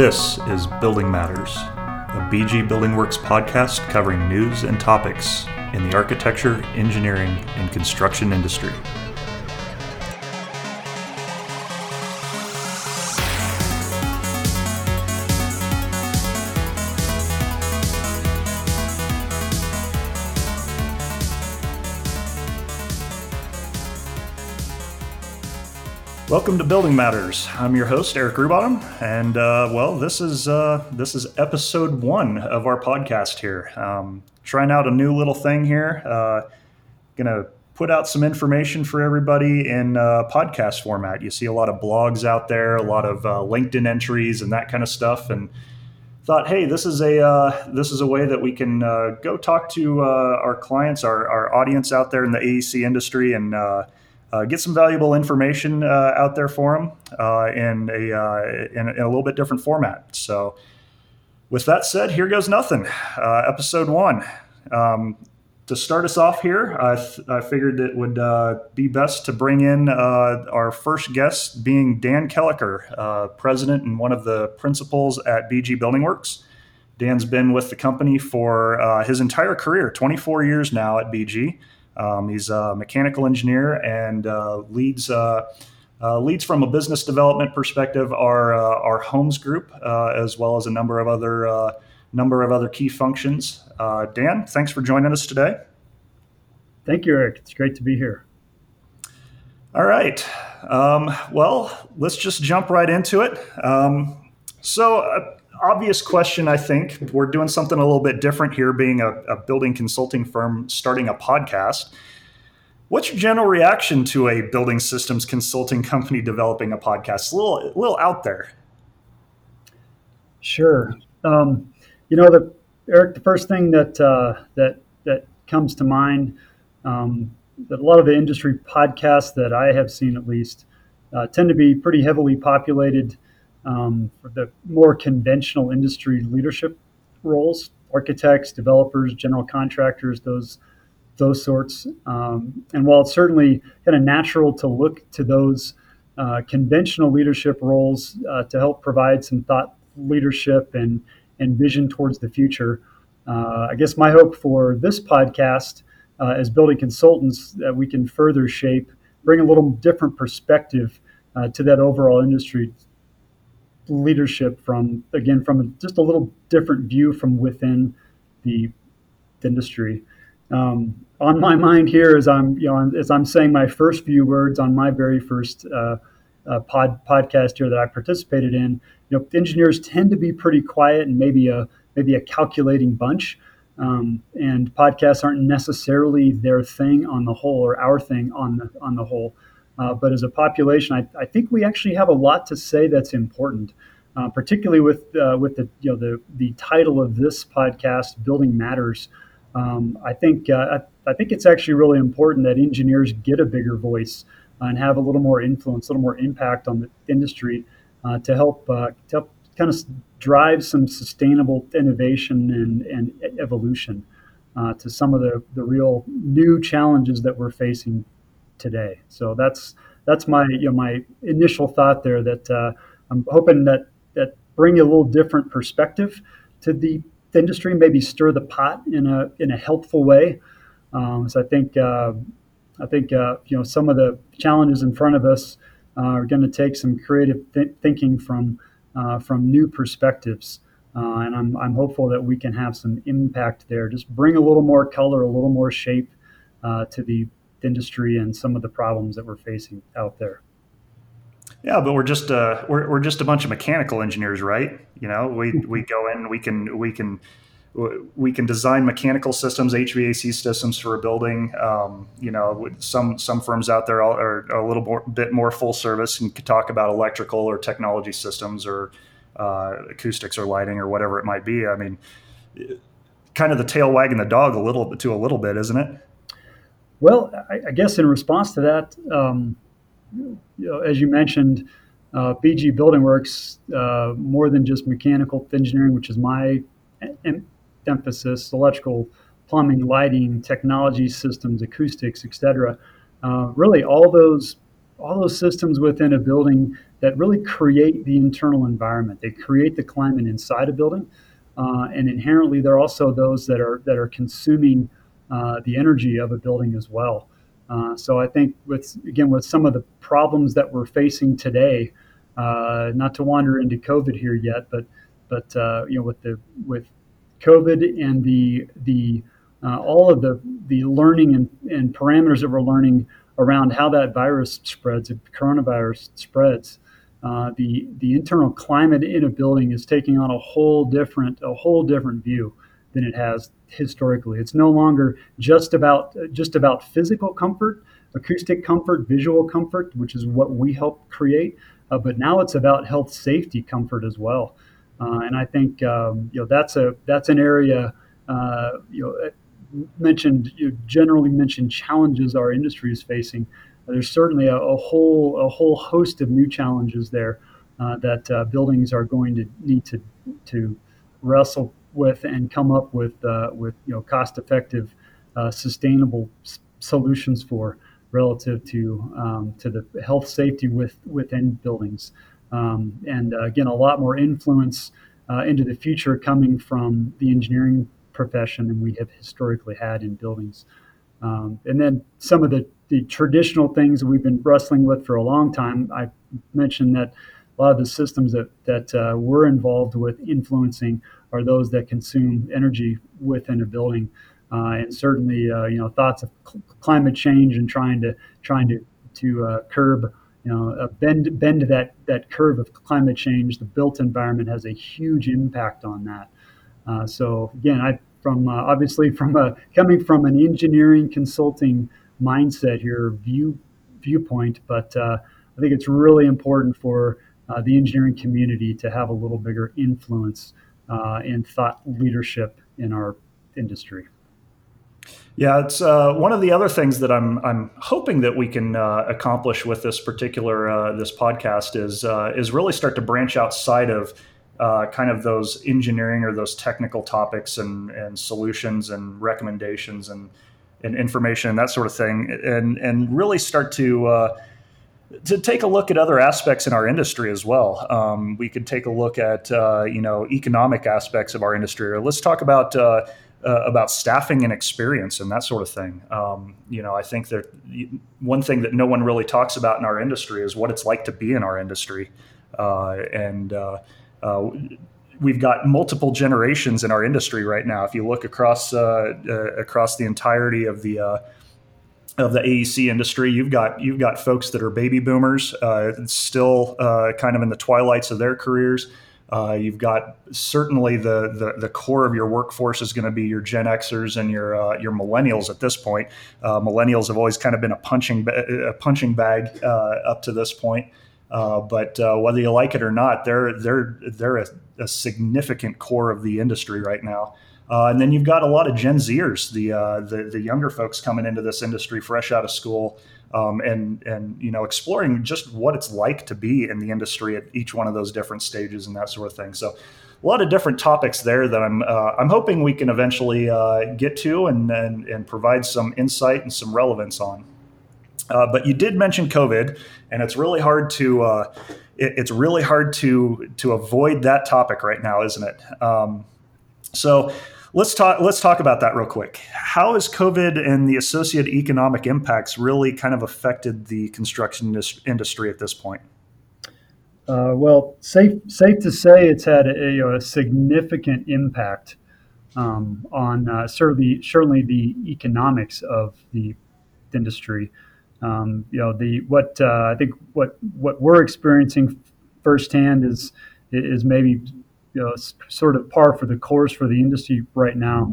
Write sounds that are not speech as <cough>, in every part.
This is Building Matters, a BG Building Works podcast covering news and topics in the architecture, engineering, and construction industry. Welcome to Building Matters. I'm your host Eric Rubottom, and uh, well, this is uh, this is episode one of our podcast here. Um, trying out a new little thing here. Uh, gonna put out some information for everybody in uh, podcast format. You see a lot of blogs out there, a lot of uh, LinkedIn entries, and that kind of stuff, and thought, hey, this is a uh, this is a way that we can uh, go talk to uh, our clients, our, our audience out there in the AEC industry, and uh, uh, get some valuable information uh, out there for them uh, in, a, uh, in, a, in, a, little bit different format. So, with that said, here goes nothing. Uh, episode one. Um, to start us off here, I, th- I figured it would uh, be best to bring in our first guest, being Dan Kelliker, president and one of the principals at BG Building Works. Dan's been with the company for his entire career, 24 years now at BG. Um, he's a mechanical engineer and uh, leads uh, uh, leads from a business development perspective our uh, our homes group uh, as well as a number of other uh, number of other key functions. Dan, thanks for joining us today. Thank you, Eric. It's great to be here. All right. Um, well, let's just jump right into it. Um, so, obvious question, I think. We're doing something a little bit different here, being a, a, building consulting firm starting a podcast. What's your general reaction to a building systems consulting company developing a podcast? A little, a little out there. Sure. Um, you know, the, Eric, the first thing that uh, that that comes to mind um, that a lot of the industry podcasts that I have seen, at least, uh, tend to be pretty heavily populated um, for the more conventional industry leadership roles, architects, developers, general contractors, those those sorts. Um, and while it's certainly kind of natural to look to those uh, conventional leadership roles uh, to help provide some thought leadership and and vision towards the future, uh, I guess my hope for this podcast uh, as building consultants that we can further shape, bring a little different perspective uh, to that overall industry leadership from again from a, just a little different view from within the industry. Um, on my mind here, as I'm you know as I'm saying my first few words on my very first uh, uh, pod podcast here that I participated in, you know, engineers tend to be pretty quiet and maybe a maybe a calculating bunch. Um, and podcasts aren't necessarily their thing on the whole or our thing on the on the whole. Uh, but as a population, I, I, think we actually have a lot to say that's important, uh, particularly with uh, with the you know the the title of this podcast, "Building Matters." Um, I think uh, I, I, think it's actually really important that engineers get a bigger voice and have a little more influence, a little more impact on the industry uh, to help to help kind of drive some sustainable innovation and, and evolution to some of the, the real new challenges that we're facing today. So that's that's my you know my initial thought there. That uh, I'm hoping that that bring a little different perspective to the industry, maybe stir the pot in a in a helpful way. Um, so I think uh, I think uh, you know some of the challenges in front of us uh, are going to take some creative th- thinking from uh, from new perspectives. Uh, and I'm, I'm hopeful that we can have some impact there. Just bring a little more color, a little more shape to the industry and some of the problems that we're facing out there. Yeah, but we're just uh, we're, we're just a bunch of mechanical engineers, right? You know, we we go in, we can we can we can design mechanical systems, HVAC systems for a building. Um, you know, some some firms out there are, a little more, bit more full service and could talk about electrical or technology systems or uh, acoustics or lighting or whatever it might be. I mean, kind of the tail wagging the dog a little bit to a little bit, isn't it? Well, I, I guess in response to that, um, you know, as you mentioned, uh, BG Building Works, uh, more than just mechanical engineering, which is my em- emphasis, electrical, plumbing, lighting, technology systems, acoustics, etc. Uh, really, all those all those systems within a building that really create the internal environment. They create the climate inside a building, uh, and inherently, they're also those that are that are consuming uh, the energy of a building as well. Uh, so I think with again with some of the problems that we're facing today, uh, not to wander into COVID here yet, but but uh, you know with the with COVID and the the uh, all of the the learning and, and parameters that we're learning around how that virus spreads, coronavirus spreads. The the internal climate in a building is taking on a whole different a whole different view than it has historically. It's no longer just about just about physical comfort, acoustic comfort, visual comfort, which is what we help create, uh, but now it's about health, safety, comfort as well. Uh, and I think um, you know that's a that's an area uh, you know mentioned you generally mentioned challenges our industry is facing. There's certainly a, a whole a whole host of new challenges there uh, that uh, buildings are going to need to to wrestle with and come up with uh, with you know cost effective, uh, sustainable s- solutions for relative to um, to the health safety with within buildings. Um, and uh, again, a lot more influence uh, into the future coming from the engineering profession than we have historically had in buildings. Um, and then some of the, the traditional things we've been wrestling with for a long time. I mentioned that a lot of the systems that, that uh, we're involved with influencing are those that consume energy within a building. Uh, and certainly, uh, you know, thoughts of cl- climate change and trying to trying to to uh, curb, you know, uh, bend bend that that curve of climate change. The built environment has a huge impact on that. Uh, so again, I from obviously from a coming from an engineering consulting mindset here view viewpoint, but I think it's really important for the engineering community to have a little bigger influence uh, and thought leadership in our industry. Yeah, it's uh, one of the other things that I'm I'm hoping that we can uh, accomplish with this particular uh, this podcast is uh, is really start to branch outside of uh, kind of those engineering or those technical topics and and solutions and recommendations and and information and that sort of thing, and and really start to uh, to take a look at other aspects in our industry as well. Um, we could take a look at uh, you know economic aspects of our industry, or let's talk about uh, uh, about staffing and experience and that sort of thing. Um, you know, I think that one thing that no one really talks about in our industry is what it's like to be in our industry, uh, and uh, uh, we've got multiple generations in our industry right now. If you look across across the entirety of the of the AEC industry. You've got you've got folks that are baby boomers, uh, still uh, kind of in the twilights of their careers. Uh, you've got certainly the, the, the core of your workforce is going to be your Gen Xers and your uh, your millennials at this point. Uh, millennials have always kind of been a punching a punching bag uh, up to this point. but whether you like it or not, they're they're they're a, a significant core of the industry right now. Uh, and then you've got a lot of Gen Zers, the, uh, the, the younger folks coming into this industry fresh out of school, um, and and you know exploring just what it's like to be in the industry at each one of those different stages and that sort of thing. So a lot of different topics there that I'm uh, I'm hoping we can eventually uh, get to and, and and provide some insight and some relevance on. Uh, but you did mention COVID, and it's really hard to uh, it, it's really hard to to avoid that topic right now, isn't it? Um, so Let's talk. Let's talk about that real quick. How has COVID and the associated economic impacts really kind of affected the construction industry at this point? Uh, well, safe safe to say it's had a, a significant impact um, on uh, certainly certainly the economics of the industry. Um, you know, the what uh, I think what what we're experiencing firsthand is is maybe you know, sort of par for the course for the industry right now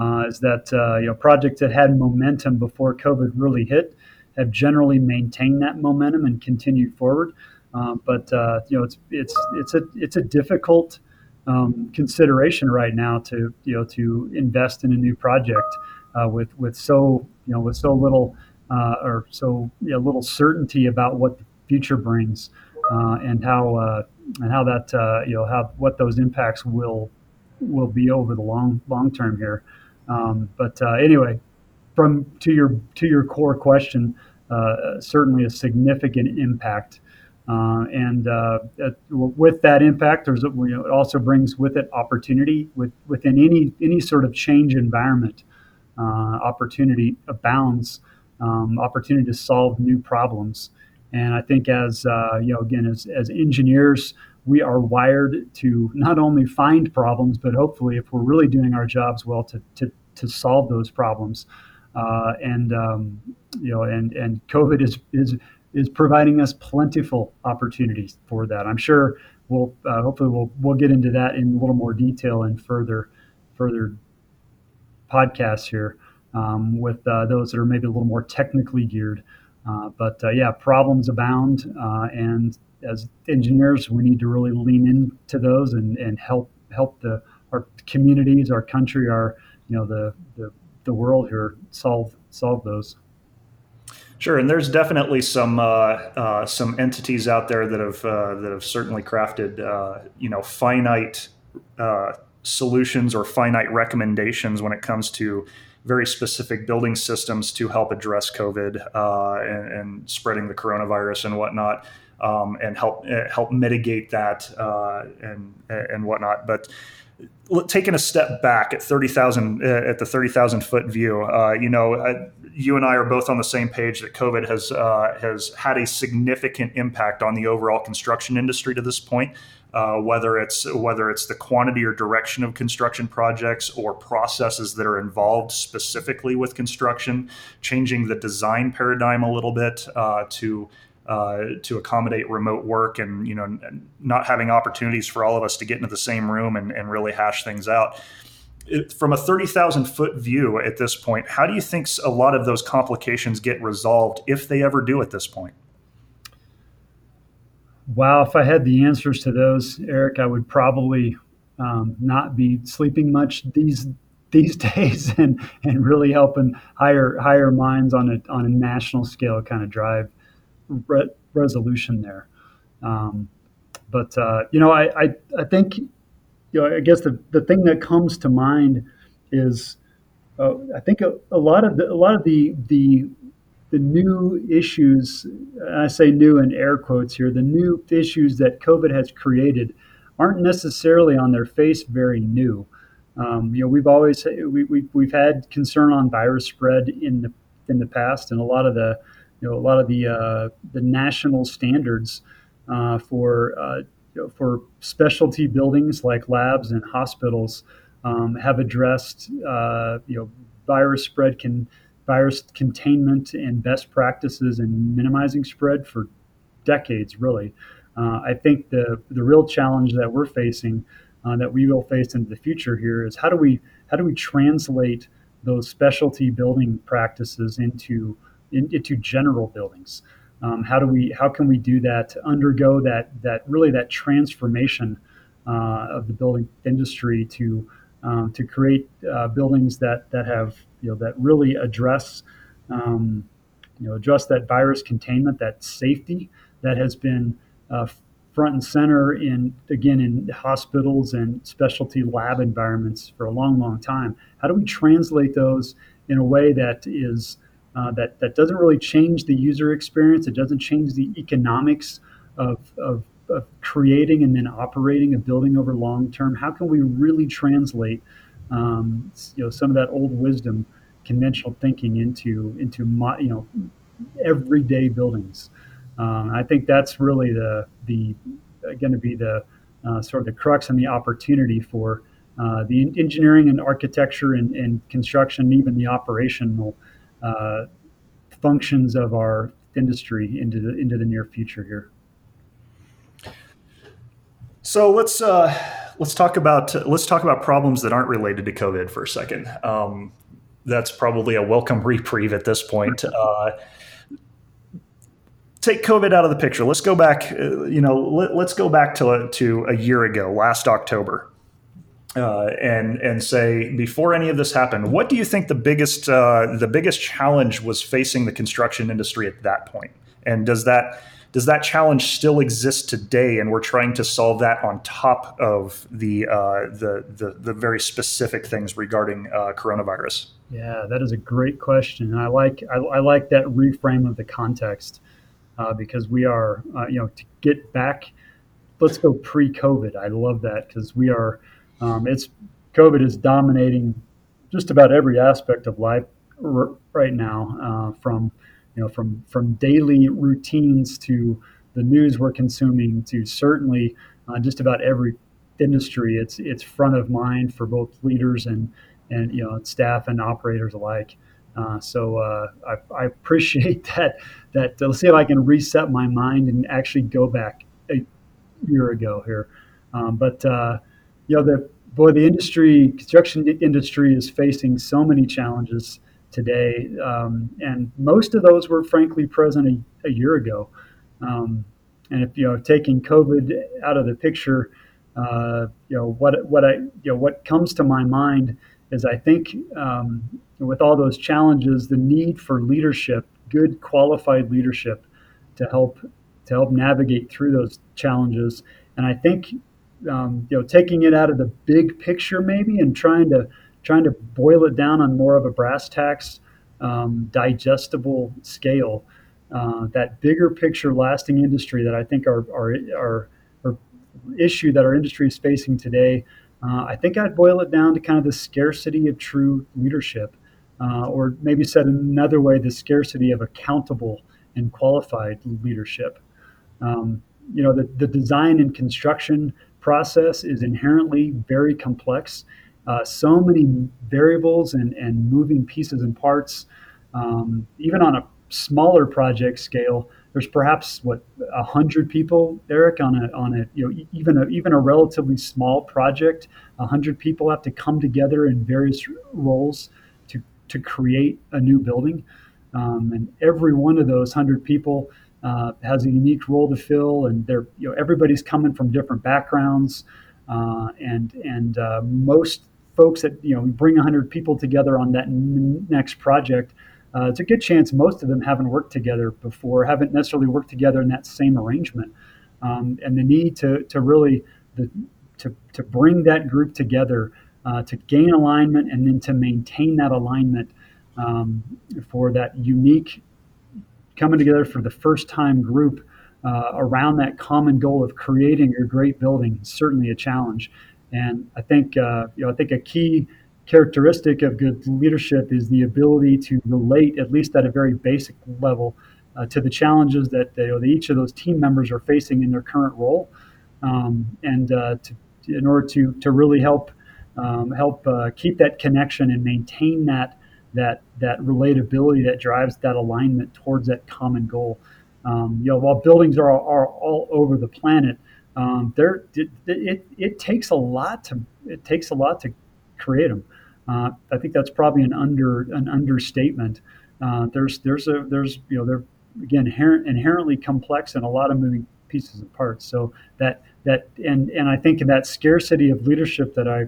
uh, is that uh, you know projects that had momentum before COVID really hit have generally maintained that momentum and continued forward. Uh, but uh, you know it's it's it's a it's a difficult um, consideration right now to you know to invest in a new project uh, with with so you know with so little uh, or so you know, little certainty about what the future brings and how and how that uh, you know how what those impacts will will be over the long long term here. Um, but uh, anyway, from to your to your core question, uh, certainly a significant impact. Uh, and uh, with that impact, there's you know, it also brings with it opportunity with, within any any sort of change environment. Uh, opportunity abounds, um, opportunity to solve new problems. And I think as uh, you know, again, as, as engineers, we are wired to not only find problems, but hopefully, if we're really doing our jobs well, to to, to solve those problems. Uh, and um, you know, and and COVID is is is providing us plentiful opportunities for that. I'm sure we'll uh, hopefully we'll we'll get into that in a little more detail in further further podcasts here um, with uh, those that are maybe a little more technically geared. Uh, but uh, yeah, problems abound, uh, and as engineers, we need to really lean into those and, and help help the our communities, our country, our you know the the, the world here solve solve those. Sure, and there's definitely some uh, uh, some entities out there that have uh, that have certainly crafted you know finite solutions or finite recommendations when it comes to very specific building systems to help address COVID uh, and, and, spreading the coronavirus and whatnot, um, and help uh, help mitigate that uh, and and whatnot. But taking a step back at thirty thousand uh, at the thirty thousand foot view, uh, you know, you and I are both on the same page that COVID has has had a significant impact on the overall construction industry to this point uh, whether it's whether it's the quantity or direction of construction projects or processes that are involved specifically with construction, changing the design paradigm a little bit uh, to uh, to accommodate remote work and you know not having opportunities for all of us to get into the same room and, and really hash things out. It, from a 30,000 foot view at this point, how do you think a lot of those complications get resolved if they ever do at this point? Wow, if I had the answers to those, Eric, I would probably um, not be sleeping much these these <laughs> days, and and really helping higher higher minds on a on a national scale kind of drive re- resolution there. Um, but uh, you know, I, I I think you know I guess the the thing that comes to mind is uh, I think a, a, lot of the, a lot of the the the new issues, I say new in air quotes here, the new issues that COVID has created aren't necessarily on their face very new. Um, you know, we've always we, we, we've had concern on virus spread in the in the past, and a lot of the you know a lot of the uh, the national standards uh, for uh, you know, for specialty buildings like labs and hospitals um, have addressed uh, you know virus spread can virus containment and best practices and minimizing spread for decades, really. Uh, I think the the real challenge that we're facing, uh, that we will face into the future here, is how do we how do we translate those specialty building practices into in, into general buildings? Um, how do we how can we do that to undergo that that really that transformation uh, of the building industry to um, to create uh, buildings that that have you know that really address um, you know address that virus containment, that safety that has been uh, front and center in again in hospitals and specialty lab environments for a long, long time. How do we translate those in a way that is uh, that that doesn't really change the user experience? It doesn't change the economics of, of of creating and then operating a building over long term, how can we really translate um, you know some of that old wisdom, conventional thinking into into you know everyday buildings? Um, I think that's really the the going to be the uh, sort of the crux and the opportunity for uh, the engineering and architecture and, and construction, even the operational uh, functions of our industry into the into the near future here. So let's uh, let's talk about let's talk about problems that aren't related to COVID for a second. Um, that's probably a welcome reprieve at this point. Uh, take COVID out of the picture. Let's go back. Uh, you know, let, us go back to to a year ago, last October, uh, and and say before any of this happened, what do you think the biggest uh, the biggest challenge was facing the construction industry at that point? And does that does that challenge still exist today? And we're trying to solve that on top of the uh, the, the, the very specific things regarding uh, coronavirus. Yeah, that is a great question, and I like I, I like that reframe of the context uh, because we are uh, you know to get back. Let's go pre-COVID. I love that because we are. Um, it's COVID is dominating just about every aspect of life r- right now, uh, from you know from from daily routines to the news we're consuming to certainly uh, just about every industry. It's it's front of mind for both leaders and and you know staff and operators alike. Uh, so uh, I, I, appreciate <laughs> that. That uh, let's see if I can reset my mind and actually go back a year ago here. Um, but uh, you know the boy, the industry, construction industry, is facing so many challenges today, um, and most of those were frankly present a, a year ago. Um, and if you know taking COVID out of the picture, uh, you know what what I you know what comes to my mind is I think um, with all those challenges, the need for leadership, good qualified leadership, to help to help navigate through those challenges. And I think um, you know taking it out of the big picture maybe and trying to trying to boil it down on more of a brass tacks, um, digestible scale. Uh, that bigger picture, lasting industry that I think our our, our, our issue that our industry is facing today uh, I think I'd boil it down to kind of the scarcity of true leadership, uh, or maybe said another way, the scarcity of accountable and qualified leadership. Um, you know, the, the design and construction process is inherently very complex. Uh, so many variables and, and moving pieces and parts, um, even on a smaller project scale, there's perhaps what a hundred people, Eric, on a on a you know even a even a relatively small project. A hundred people have to come together in various roles to to create a new building, um, and every one of those hundred people uh, has a unique role to fill, and they're you know everybody's coming from different backgrounds, uh, and and uh, most folks that you know bring 100 people together on that n- next project uh, it's a good chance most of them haven't worked together before, haven't necessarily worked together in that same arrangement. Um, and the need to, to really the, to, to bring that group together uh, to gain alignment and then to maintain that alignment um, for that unique coming together for the first time group uh, around that common goal of creating a great building is certainly a challenge. And I think uh, you know I think a key characteristic of good leadership is the ability to relate, at least at a very basic level, uh, to the challenges that they, each of those team members are facing in their current role, um, and uh, to, in order to to really help um, help uh, keep that connection and maintain that that that relatability that drives that alignment towards that common goal. Um, you know, while buildings are, are all over the planet, um, there it, it, it takes a lot to it takes a lot to create them. Uh, I think that's probably an under an understatement. Uh, there's there's a there's you know they're again inherent, inherently complex and a lot of moving pieces and parts. So that that and and I think in that scarcity of leadership that I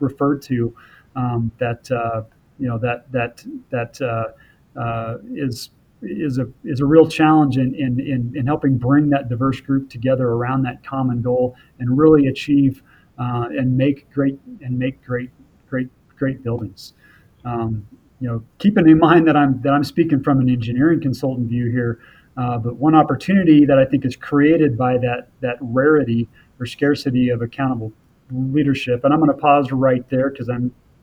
referred to, um, that uh, you know that that that uh, uh, is is a is a real challenge in, in in in helping bring that diverse group together around that common goal and really achieve uh, and make great and make great great great buildings. Um, you know, keeping in mind that I'm that I'm speaking from an engineering consultant view here, uh, but one opportunity that I think is created by that that rarity or scarcity of accountable leadership, and I'm going to pause right there because I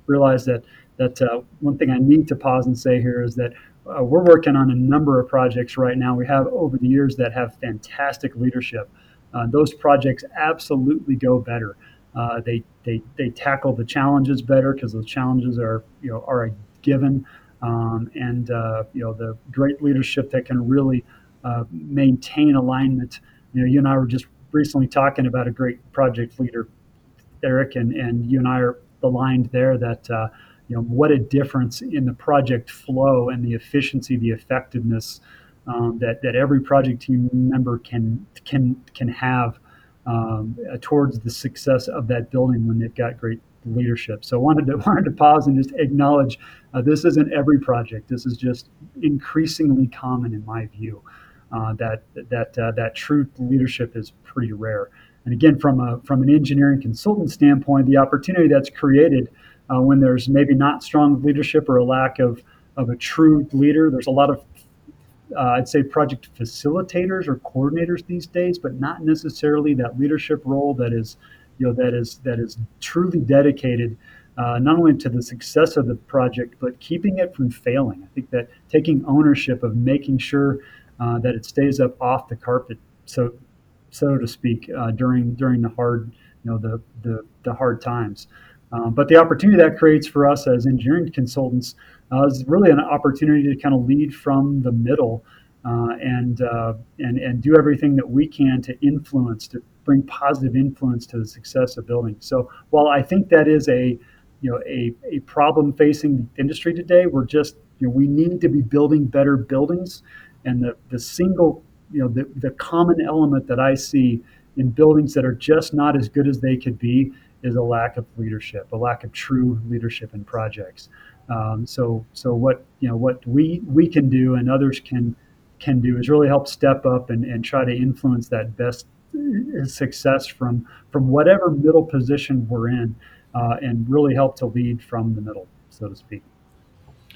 realize that that uh, one thing I need to pause and say here is that uh, we're working on a number of projects right now. We have over the years that have fantastic leadership. Uh, those projects absolutely go better. Uh, they, they, they tackle the challenges better because those challenges are, you know, are a given. Um, and, uh, you know, the great leadership that can really uh, maintain alignment. You know, you and I were just recently talking about a great project leader, Eric, and, and you and I are aligned there that, uh, you know, what a difference in the project flow and the efficiency, the effectiveness um, that, that every project team member can, can, can have um, towards the success of that building when they've got great leadership. So I wanted to <laughs> wanted to pause and just acknowledge uh, this isn't every project. This is just increasingly common in my view. uh, that that uh, that true leadership is pretty rare. And again, from a from an engineering consultant standpoint, the opportunity that's created uh, when there's maybe not strong leadership or a lack of of a true leader, there's a lot of uh, I'd say project facilitators or coordinators these days, but not necessarily that leadership role that is, you know, that is that is truly dedicated uh, not only to the success of the project, but keeping it from failing. I think that taking ownership of making sure uh, that it stays up off the carpet, so so to speak, uh, during during the hard, you know, the the, the hard times. Um, but the opportunity that creates for us as engineering consultants uh, is really an opportunity to kind of lead from the middle uh, and, uh, and, and do everything that we can to influence, to bring positive influence to the success of building. So while I think that is a, you know, a, a problem facing the industry today, we're just, you know, we need to be building better buildings. And the, the single, you know, the, the common element that I see in buildings that are just not as good as they could be is a lack of leadership, a lack of true leadership in projects. Um, so, so what you know, what we we can do and others can can do is really help step up and, and try to influence that best success from from whatever middle position we're in, uh, and really help to lead from the middle, so to speak.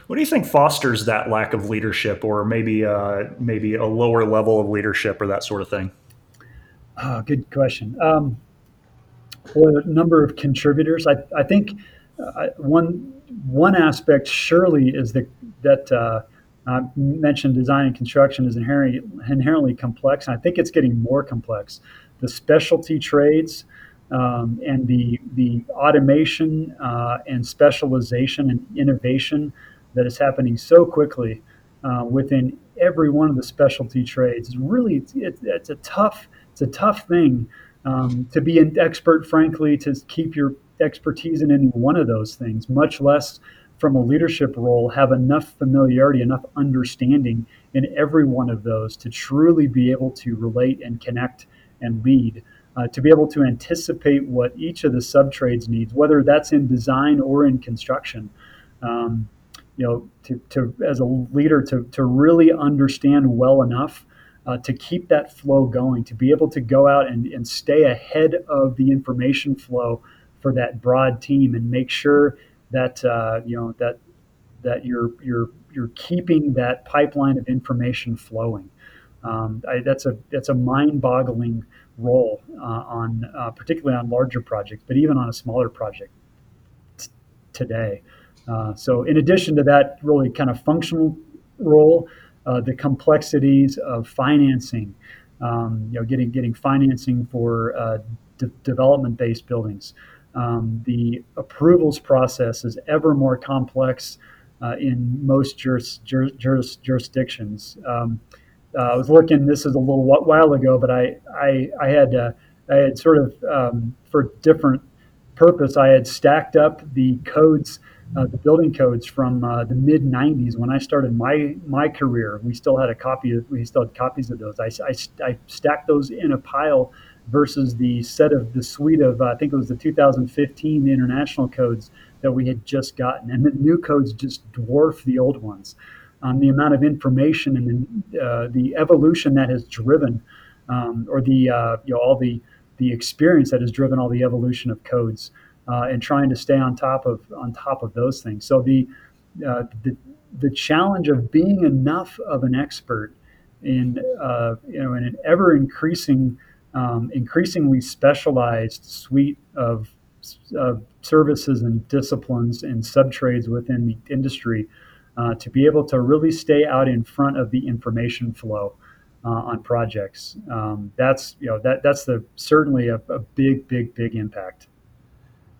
What do you think fosters that lack of leadership, or maybe uh, maybe a lower level of leadership, or that sort of thing? Oh, good question. Um, well, a number of contributors. I, I think uh, one one aspect surely is that that uh, I mentioned design and construction is inherently inherently complex, and I think it's getting more complex. The specialty trades um, and the the automation uh, and specialization and innovation that is happening so quickly uh, within every one of the specialty trades is really it's, it's a tough it's a tough thing um, to be an expert, frankly, to keep your expertise in any one of those things, much less from a leadership role, have enough familiarity, enough understanding in every one of those to truly be able to relate and connect and lead, uh, to be able to anticipate what each of the sub trades needs, whether that's in design or in construction. Um, you know, to, to as a leader to, to really understand well enough uh, to keep that flow going, to be able to go out and, and stay ahead of the information flow for that broad team and make sure that uh, you know that that you're you're you're keeping that pipeline of information flowing. Um, I, that's a that's a mind-boggling role uh, on uh, particularly on larger projects, but even on a smaller project t- today. Uh, so, in addition to that, really kind of functional role, uh, the complexities of financing, um, you know, getting getting financing for uh, de- development-based buildings. Um, the approvals process is ever more complex uh, in most juris, juris, juris, jurisdictions. Um, uh, I was looking. This is a little while ago, but I I, I had uh, I had sort of um, for different purpose. I had stacked up the codes uh, the building codes from uh, the mid 90s when I started my my career. We still had a copy of we still had copies of those. I, I, I stacked those in a pile versus the set of the suite of uh, I think it was the 2015 international codes that we had just gotten, and the new codes just dwarf the old ones. Um, the amount of information and the, uh, the evolution that has driven, um, or the uh, you know all the the experience that has driven all the evolution of codes and trying to stay on top of on top of those things. So the uh, the the challenge of being enough of an expert in uh, you know in an ever increasing um, increasingly specialized suite of, of services and disciplines and subtrades within the industry uh, to be able to really stay out in front of the information flow uh, on projects. Um, that's you know that that's the certainly a, a big big big impact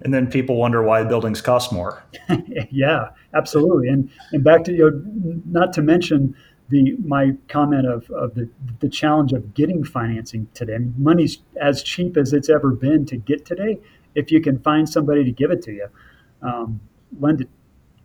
and then people wonder why buildings cost more. <laughs> yeah, absolutely. And and back to you know, not to mention the my comment of, of the the challenge of getting financing today. money's as cheap as it's ever been to get today. If you can find somebody to give it to you, um, lend it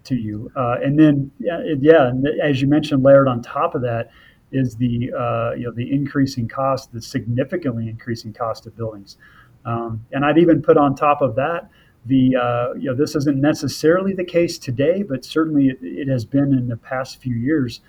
to you, uh, and then yeah, yeah, and as you mentioned, layered on top of that is the uh, you know the increasing cost, the significantly increasing cost of buildings. Um, and I'd even put on top of that the uh, you know this isn't necessarily the case today, but certainly it, it, has been in the past few years.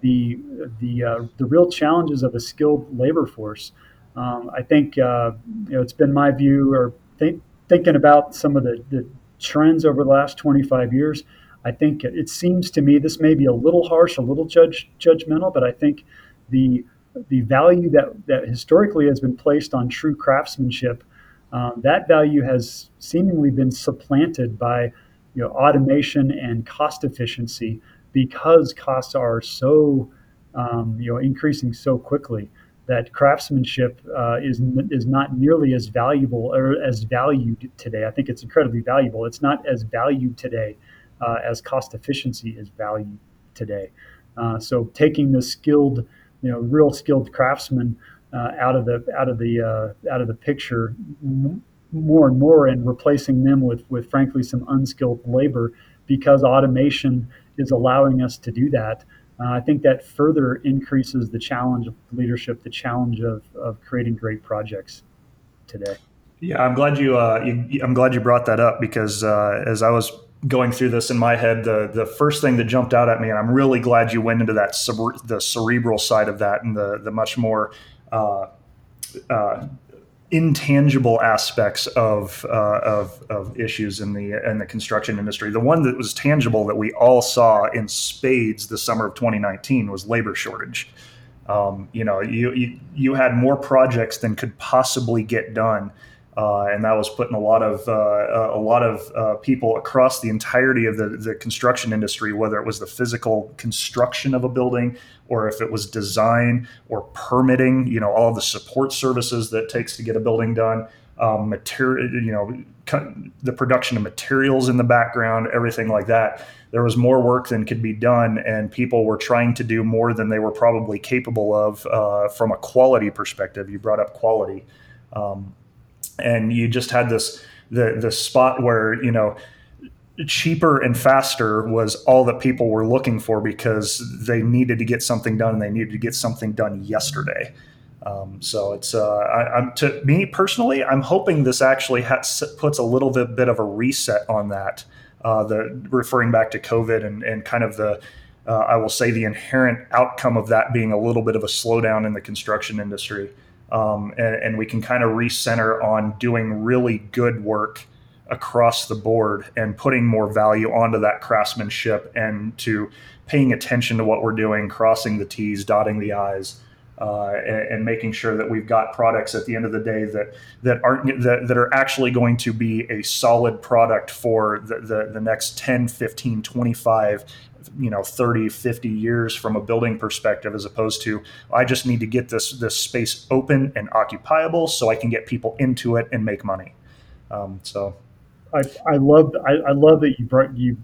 the the uh, the real challenges of a skilled labor force. Um, I think uh, you know it's been my view, or think, thinking about some of the, the trends over the last 25 years. I think it seems to me this may be a little harsh, a little judge judgmental, but I think the the value that, that historically has been placed on true craftsmanship, um, that value has seemingly been supplanted by you know, automation and cost efficiency because costs are so um, you know increasing so quickly that craftsmanship uh, is is not nearly as valuable or as valued today. I think it's incredibly valuable. It's not as valued today uh, as cost efficiency is valued today. Uh, so taking the skilled, you know, real skilled craftsmen uh, out of the out of the uh, out of the picture more and more and replacing them with with frankly some unskilled labor because automation is allowing us to do that. Uh, I think that further increases the challenge of leadership, the challenge of, of creating great projects today. Yeah, I'm glad you, uh, you I'm glad you brought that up because uh, as I was going through this in my head, the the first thing that jumped out at me, and I'm really glad you went into that the cerebral side of that and the the much more uh, uh, intangible aspects of, uh, of, of issues in the in the construction industry. The one that was tangible that we all saw in spades the summer of 2019 was labor shortage. Um, you know, you, you you had more projects than could possibly get done uh, and that was putting a lot of uh, a lot of uh, people across the entirety of the, the construction industry, whether it was the physical construction of a building or if it was design or permitting, you know, all the support services that takes to get a building done, um, material, you know, the production of materials in the background, everything like that. There was more work than could be done, and people were trying to do more than they were probably capable of uh, from a quality perspective. You brought up quality. Um, and you just had this the the spot where you know cheaper and faster was all that people were looking for because they needed to get something done and they needed to get something done yesterday. Um, so it's uh, I, to me personally, I'm hoping this actually has, puts a little bit, bit of a reset on that. Uh, the referring back to COVID and, and kind of the uh, I will say the inherent outcome of that being a little bit of a slowdown in the construction industry um, and, and, we can kind of recenter on doing really good work across the board and putting more value onto that craftsmanship and to paying attention to what we're doing, crossing the T's, dotting the I's. Uh, and, and, making sure that we've got products at the end of the day that that aren't that, that are actually going to be a solid product for the, the, the next 10 15 25 you know 30 50 years from a building perspective as opposed to i just need to get this this space open and occupiable so i can get people into it and make money. Um, so. I i love I, I love that you brought you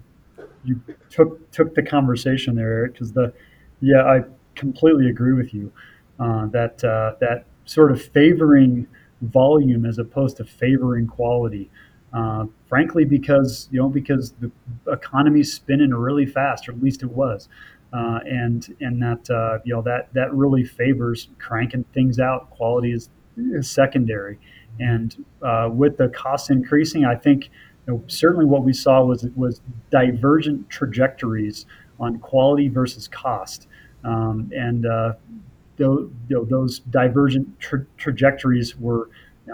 you took took the conversation there because the yeah i completely agree with you uh, that uh, that sort of favoring volume as opposed to favoring quality uh, frankly, because you know because the economy's spinning really fast, or at least it was, uh, and and that uh, you know that that really favors cranking things out. Quality is, is secondary, and uh, with the costs increasing, I think you know, certainly what we saw was was divergent trajectories on quality versus cost, um, and uh, those, those divergent tra- trajectories were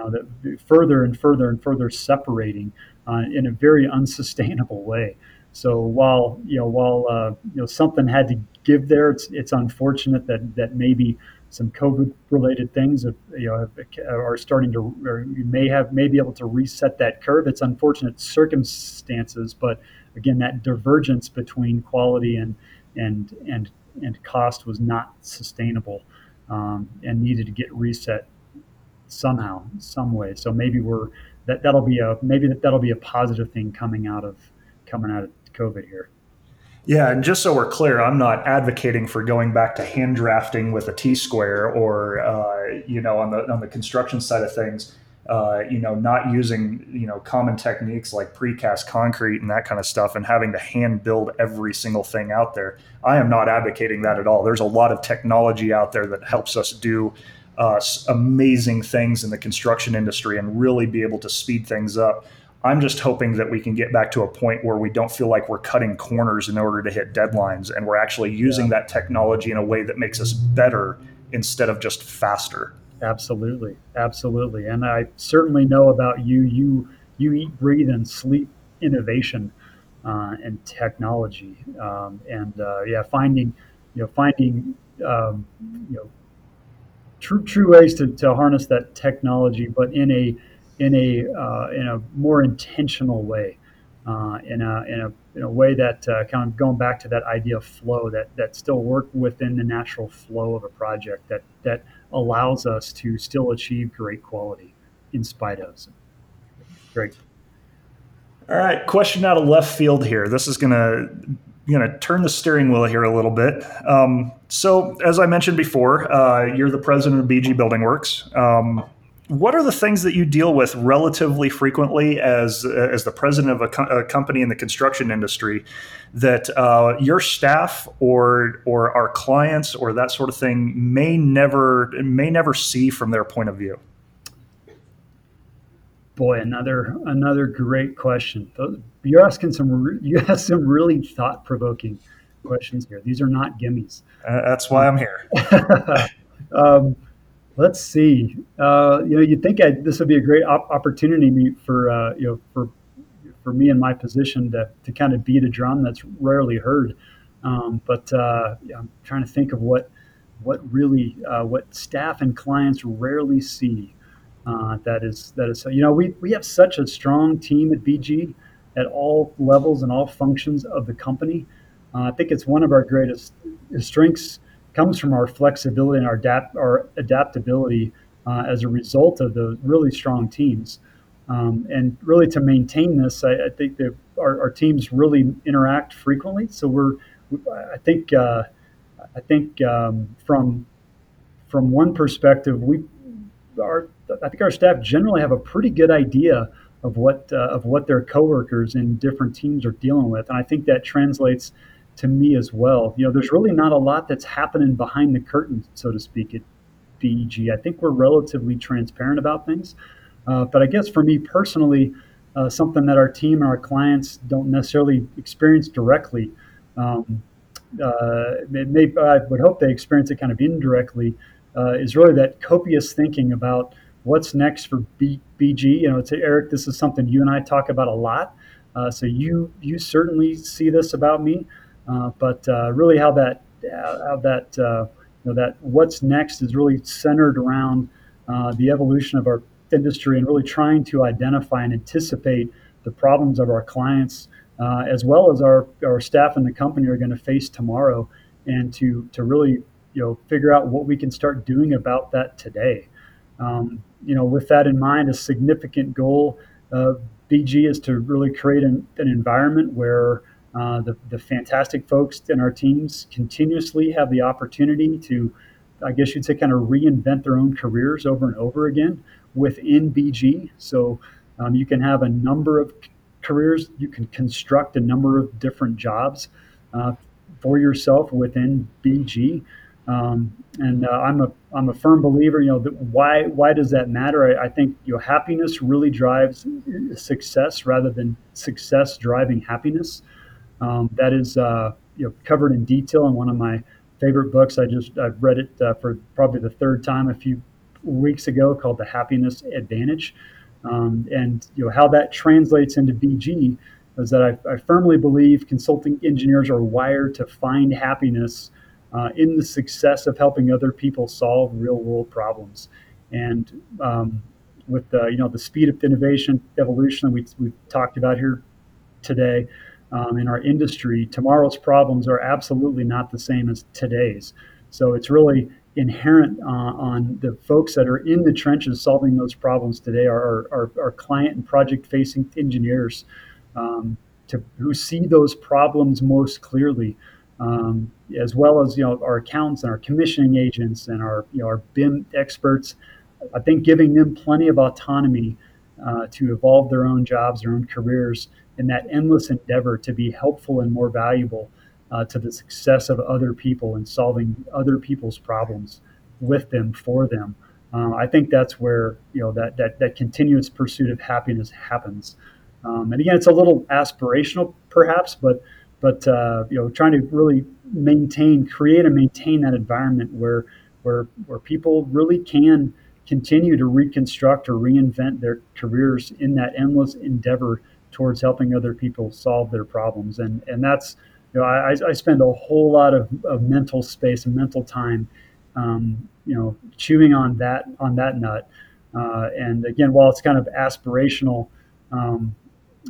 that further and further and further separating uh, in a very unsustainable way. So while you know while uh, you know something had to give there, it's it's unfortunate that that maybe some COVID related things have, you know are starting to or you may have may be able to reset that curve. It's unfortunate circumstances, but again, that divergence between quality and and and and cost was not sustainable um, and needed to get reset somehow, some way. So maybe we're that that'll be a maybe that, that'll be a positive thing coming out of coming out of COVID here. Yeah, and just so we're clear, I'm not advocating for going back to hand drafting with a T square or uh, you know on the on the construction side of things. Uh, you know, not using you know common techniques like precast concrete and that kind of stuff, and having to hand build every single thing out there. I am not advocating that at all. There's a lot of technology out there that helps us do uh, amazing things in the construction industry and really be able to speed things up. I'm just hoping that we can get back to a point where we don't feel like we're cutting corners in order to hit deadlines and we're actually using yeah. that technology in a way that makes us better instead of just faster. Absolutely. Absolutely. And I certainly know about you. You you eat, breathe, and sleep innovation uh, and technology. Um, and uh, yeah, finding you know finding um, you know true true ways to, to harness that technology, but in a in a uh, in a more intentional way, uh, in a in a in a way that uh, kind of going back to that idea of flow that that still work within the natural flow of a project that that allows us to still achieve great quality in spite of. So, great. All right, question out of left field here. This is gonna gonna turn the steering wheel here a little bit. Um, so, as I mentioned before, uh, you're the president of BG Building Works. Um, what are the things that you deal with relatively frequently as as the president of a, co- a company in the construction industry that uh, your staff or or our clients or that sort of thing may never may never see from their point of view? Boy, another another great question. You're asking some <laughs> you ask some really thought provoking questions here. These are not gimmies. Uh, that's why I'm here. <laughs> um, Let's see. Uh, you know, you'd think I, this would be a great op- opportunity for uh, you know for for me in my position to to kind of beat a drum that's rarely heard. Um, but uh, yeah, I'm trying to think of what what really uh, what staff and clients rarely see. Uh, that is that is you know we we have such a strong team at BG at all levels and all functions of the company. Uh, I think it's one of our greatest strengths comes from our flexibility and our, adapt, our adaptability uh, as a result of the really strong teams. Um, and really to maintain this, I, I think that our, our, teams really interact frequently. So we're, I think, uh, I think um, from from one perspective, we our I think our staff generally have a pretty good idea of what uh, of what their coworkers in different teams are dealing with, and I think that translates to me as well. You know, there's really not a lot that's happening behind the curtain, so to speak, at BG. I think we're relatively transparent about things. Uh, but I guess for me personally, uh, something that our team and our clients don't necessarily experience directly. Um, uh, may, I would hope they experience it kind of indirectly. Uh, is really that copious thinking about what's next for B- BG. You know, it's Eric. This is something you and I talk about a lot. Uh, so you you certainly see this about me. Uh, but uh, really, how that how that uh, you know that what's next is really centered around the evolution of our industry and really trying to identify and anticipate the problems of our clients uh, as well as our, our staff and the company are going to face tomorrow and to, to really you know figure out what we can start doing about that today um, you know with that in mind a significant goal of bg is to really create an, an environment where uh, the, the fantastic folks in our teams continuously have the opportunity to, I guess you'd say, kind of reinvent their own careers over and over again within BG. So um, you can have a number of careers, you can construct a number of different jobs uh, for yourself within BG. Um, and uh, I'm a I'm a firm believer. You know, why why does that matter? I, I, think you know happiness really drives success rather than success driving happiness. Um, that is uh, you know covered in detail in one of my favorite books. I just I've read it uh, for probably the third time a few weeks ago, called The Happiness Advantage, um, and you know how that translates into BG is that I, I, firmly believe consulting engineers are wired to find happiness uh, in the success of helping other people solve real world problems, and um, with the you know the speed of innovation evolution that we we talked about here today um, in our industry, tomorrow's problems are absolutely not the same as today's. So it's really inherent uh, on the folks that are in the trenches solving those problems today are our, our client and project facing engineers um, to, who see those problems most clearly. Um, as well as you know our accountants and our commissioning agents and our you know our BIM experts, I think giving them plenty of autonomy uh, to evolve their own jobs, their own careers, in that endless endeavor to be helpful and more valuable uh, to the success of other people and solving other people's problems with them for them. Uh, I think that's where you know that that that continuous pursuit of happiness happens. Um, and again, it's a little aspirational, perhaps, but but uh, you know, trying to really maintain, create, and maintain that environment where where where people really can continue to reconstruct or reinvent their careers in that endless endeavor towards helping other people solve their problems. And and that's you know, I, I spend a whole lot of, of mental space and mental time, um, you know, chewing on that on that nut. Uh, and again, while it's kind of aspirational, um,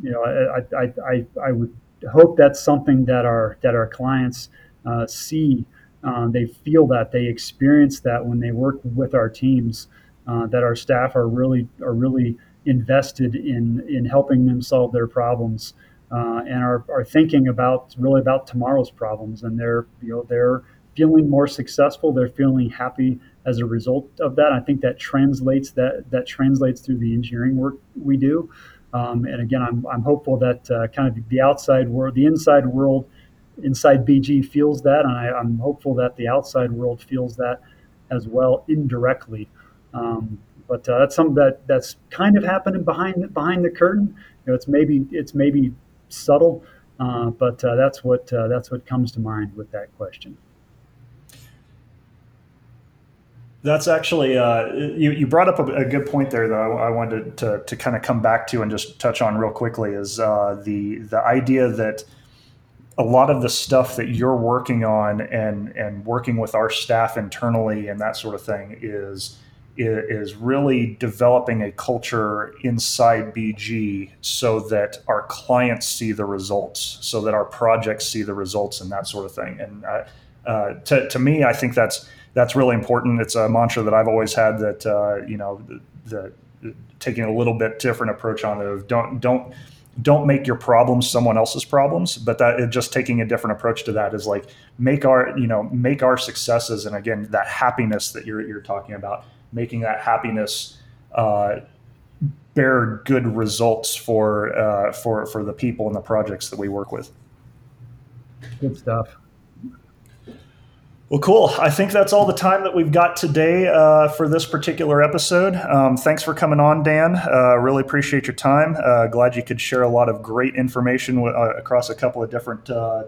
you know, I, I, I, I, would hope that's something that our that our clients uh, see. Um, they feel that they experience that when they work with our teams. Uh, that our staff are really are really invested in in helping them solve their problems uh, and are, are thinking about really about tomorrow's problems and they're you know they're feeling more successful they're feeling happy as a result of that i think that translates that that translates through the engineering work we do um, and again i'm, I'm hopeful that uh, kind of the outside world the inside world inside bg feels that and I, i'm hopeful that the outside world feels that as well indirectly um, but uh, that's something that that's kind of happening behind behind the curtain you know it's maybe it's maybe subtle, uh, but uh, that's what uh, that's what comes to mind with that question. That's actually uh, you, you brought up a, a, good point there that I, I wanted to, to kind of come back to and just touch on real quickly is uh, the the idea that a lot of the stuff that you're working on and and working with our staff internally and that sort of thing is is really developing a culture inside BG so that our clients see the results, so that our projects see the results, and that sort of thing. And uh, uh, to, to me, I think that's that's really important. It's a mantra that I've always had that uh, you know the, the, taking a little bit different approach on it of don't don't don't make your problems someone else's problems but that just taking a different approach to that is like make our you know make our successes and again that happiness that you're you're talking about making that happiness uh, bear good results for uh, for for the people and the projects that we work with. Good stuff. Well, cool. I think that's all the time that we've got today uh, for this particular episode. Um, thanks for coming on, Dan. Uh, really appreciate your time. Uh, glad you could share a lot of great information w- uh, across a couple of different uh,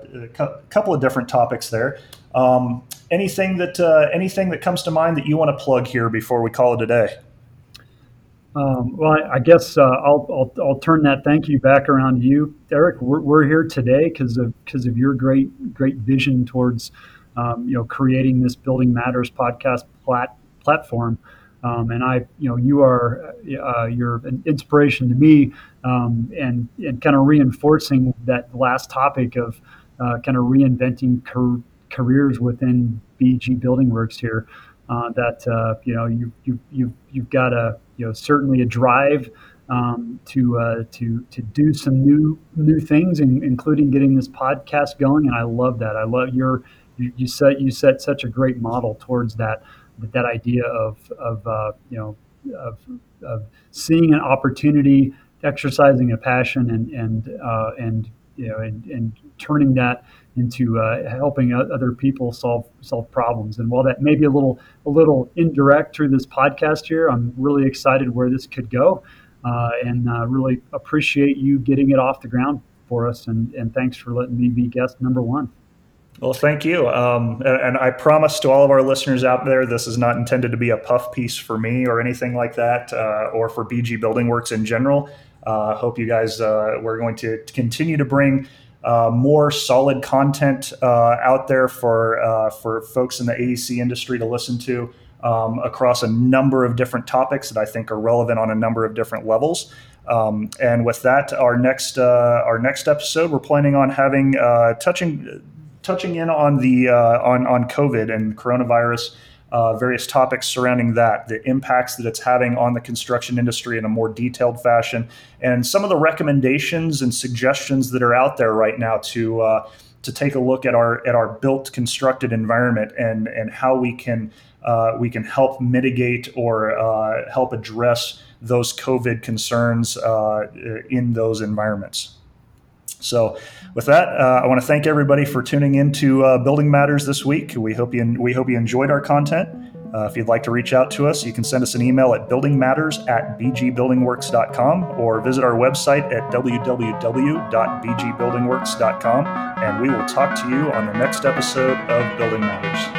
couple of different topics there. Um, anything that uh, anything that comes to mind that you want to plug here before we call it a day? Um, well, I, I guess I'll, I'll, I'll turn that thank you back around to you, Eric. We're, we're here today because of because of your great great vision towards um, you know, creating this Building Matters podcast plat- platform. Um, and I, you know, you are uh, you're an inspiration to me, um, and and kind of reinforcing that last topic of uh, kind of reinventing car- careers within BG Building Works here. Uh, that uh, you know you you you you've got a you know certainly a drive um, to uh, to to do some new new things, in, including getting this podcast going. And I love that. I love your you, you set you set such a great model towards that that idea of of uh, you know of, of seeing an opportunity, exercising a passion, and and uh, and you know and, and turning that into uh, helping other people solve solve problems. And while that may be a little a little indirect through this podcast here, I'm really excited where this could go, uh, and uh, really appreciate you getting it off the ground for us. And, and thanks for letting me be guest number one. Well, thank you. Um, and, I promise to all of our listeners out there, this is not intended to be a puff piece for me or anything like that, uh, or for BG Building Works in general. Uh, hope you guys, uh, we're going to continue to bring uh, more solid content uh, out there for, uh, for folks in the AEC industry to listen to um, across a number of different topics that I think are relevant on a number of different levels. Um, and with that, our next our next episode, we're planning on having touching touching in on the uh, on on COVID and coronavirus, uh, various topics surrounding that, the impacts that it's having on the construction industry in a more detailed fashion, and some of the recommendations and suggestions that are out there right now to uh, to take a look at our at our built constructed environment and and how we can uh, we can help mitigate or uh, help address those COVID concerns uh, in those environments. So, with that, uh, I want to thank everybody for tuning in to uh, Building Matters this week. We hope you we hope you enjoyed our content. Uh, if you'd like to reach out to us, you can send us an email at buildingmatters at bgbuildingworks.com or visit our website at www.bgbuildingworks.com. And we will talk to you on the next episode of Building Matters.